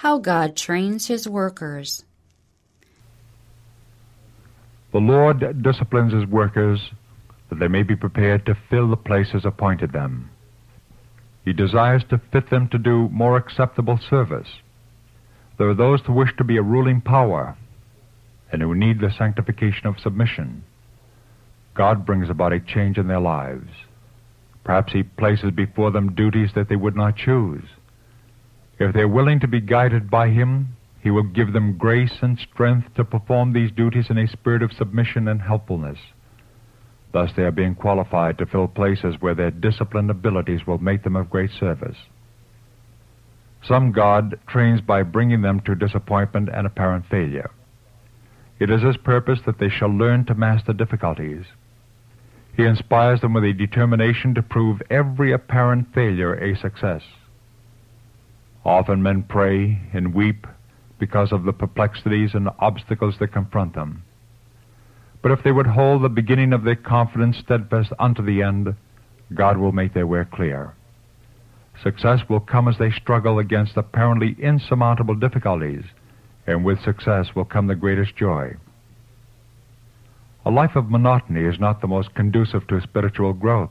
How God Trains His Workers. The Lord disciplines His workers that they may be prepared to fill the places appointed them. He desires to fit them to do more acceptable service. There are those who wish to be a ruling power and who need the sanctification of submission. God brings about a change in their lives. Perhaps He places before them duties that they would not choose. If they're willing to be guided by Him, He will give them grace and strength to perform these duties in a spirit of submission and helpfulness. Thus they are being qualified to fill places where their disciplined abilities will make them of great service. Some God trains by bringing them to disappointment and apparent failure. It is His purpose that they shall learn to master difficulties. He inspires them with a determination to prove every apparent failure a success. Often men pray and weep because of the perplexities and obstacles that confront them. But if they would hold the beginning of their confidence steadfast unto the end, God will make their way clear. Success will come as they struggle against apparently insurmountable difficulties, and with success will come the greatest joy. A life of monotony is not the most conducive to spiritual growth.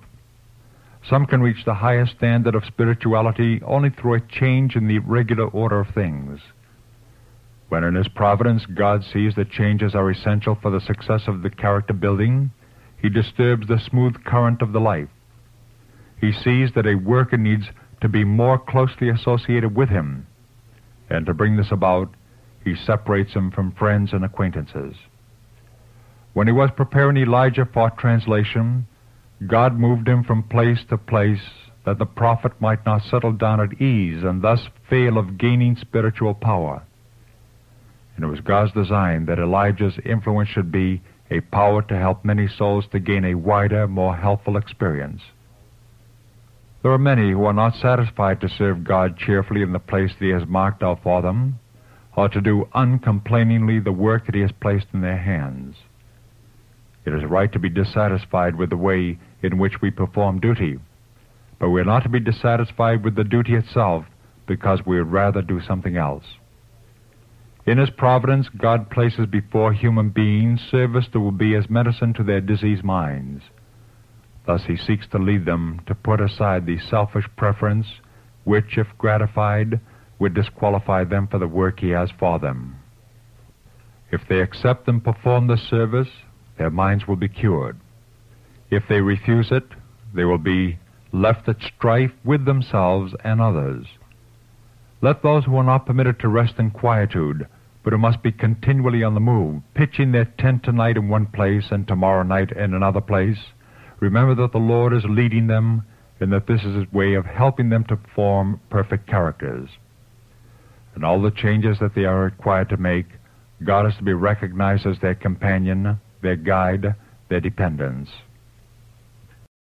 Some can reach the highest standard of spirituality only through a change in the regular order of things. When in His providence God sees that changes are essential for the success of the character building, He disturbs the smooth current of the life. He sees that a worker needs to be more closely associated with Him, and to bring this about, He separates him from friends and acquaintances. When he was preparing Elijah for translation, God moved him from place to place that the prophet might not settle down at ease and thus fail of gaining spiritual power and it was God's design that Elijah's influence should be a power to help many souls to gain a wider, more helpful experience. There are many who are not satisfied to serve God cheerfully in the place that He has marked out for them, or to do uncomplainingly the work that He has placed in their hands. It is right to be dissatisfied with the way in which we perform duty, but we are not to be dissatisfied with the duty itself because we would rather do something else. In His providence, God places before human beings service that will be as medicine to their diseased minds. Thus He seeks to lead them to put aside the selfish preference which, if gratified, would disqualify them for the work He has for them. If they accept and perform the service, their minds will be cured. If they refuse it, they will be left at strife with themselves and others. Let those who are not permitted to rest in quietude but who must be continually on the move, pitching their tent tonight in one place and tomorrow night in another place. Remember that the Lord is leading them and that this is His way of helping them to form perfect characters. And all the changes that they are required to make, God is to be recognized as their companion, their guide, their dependence.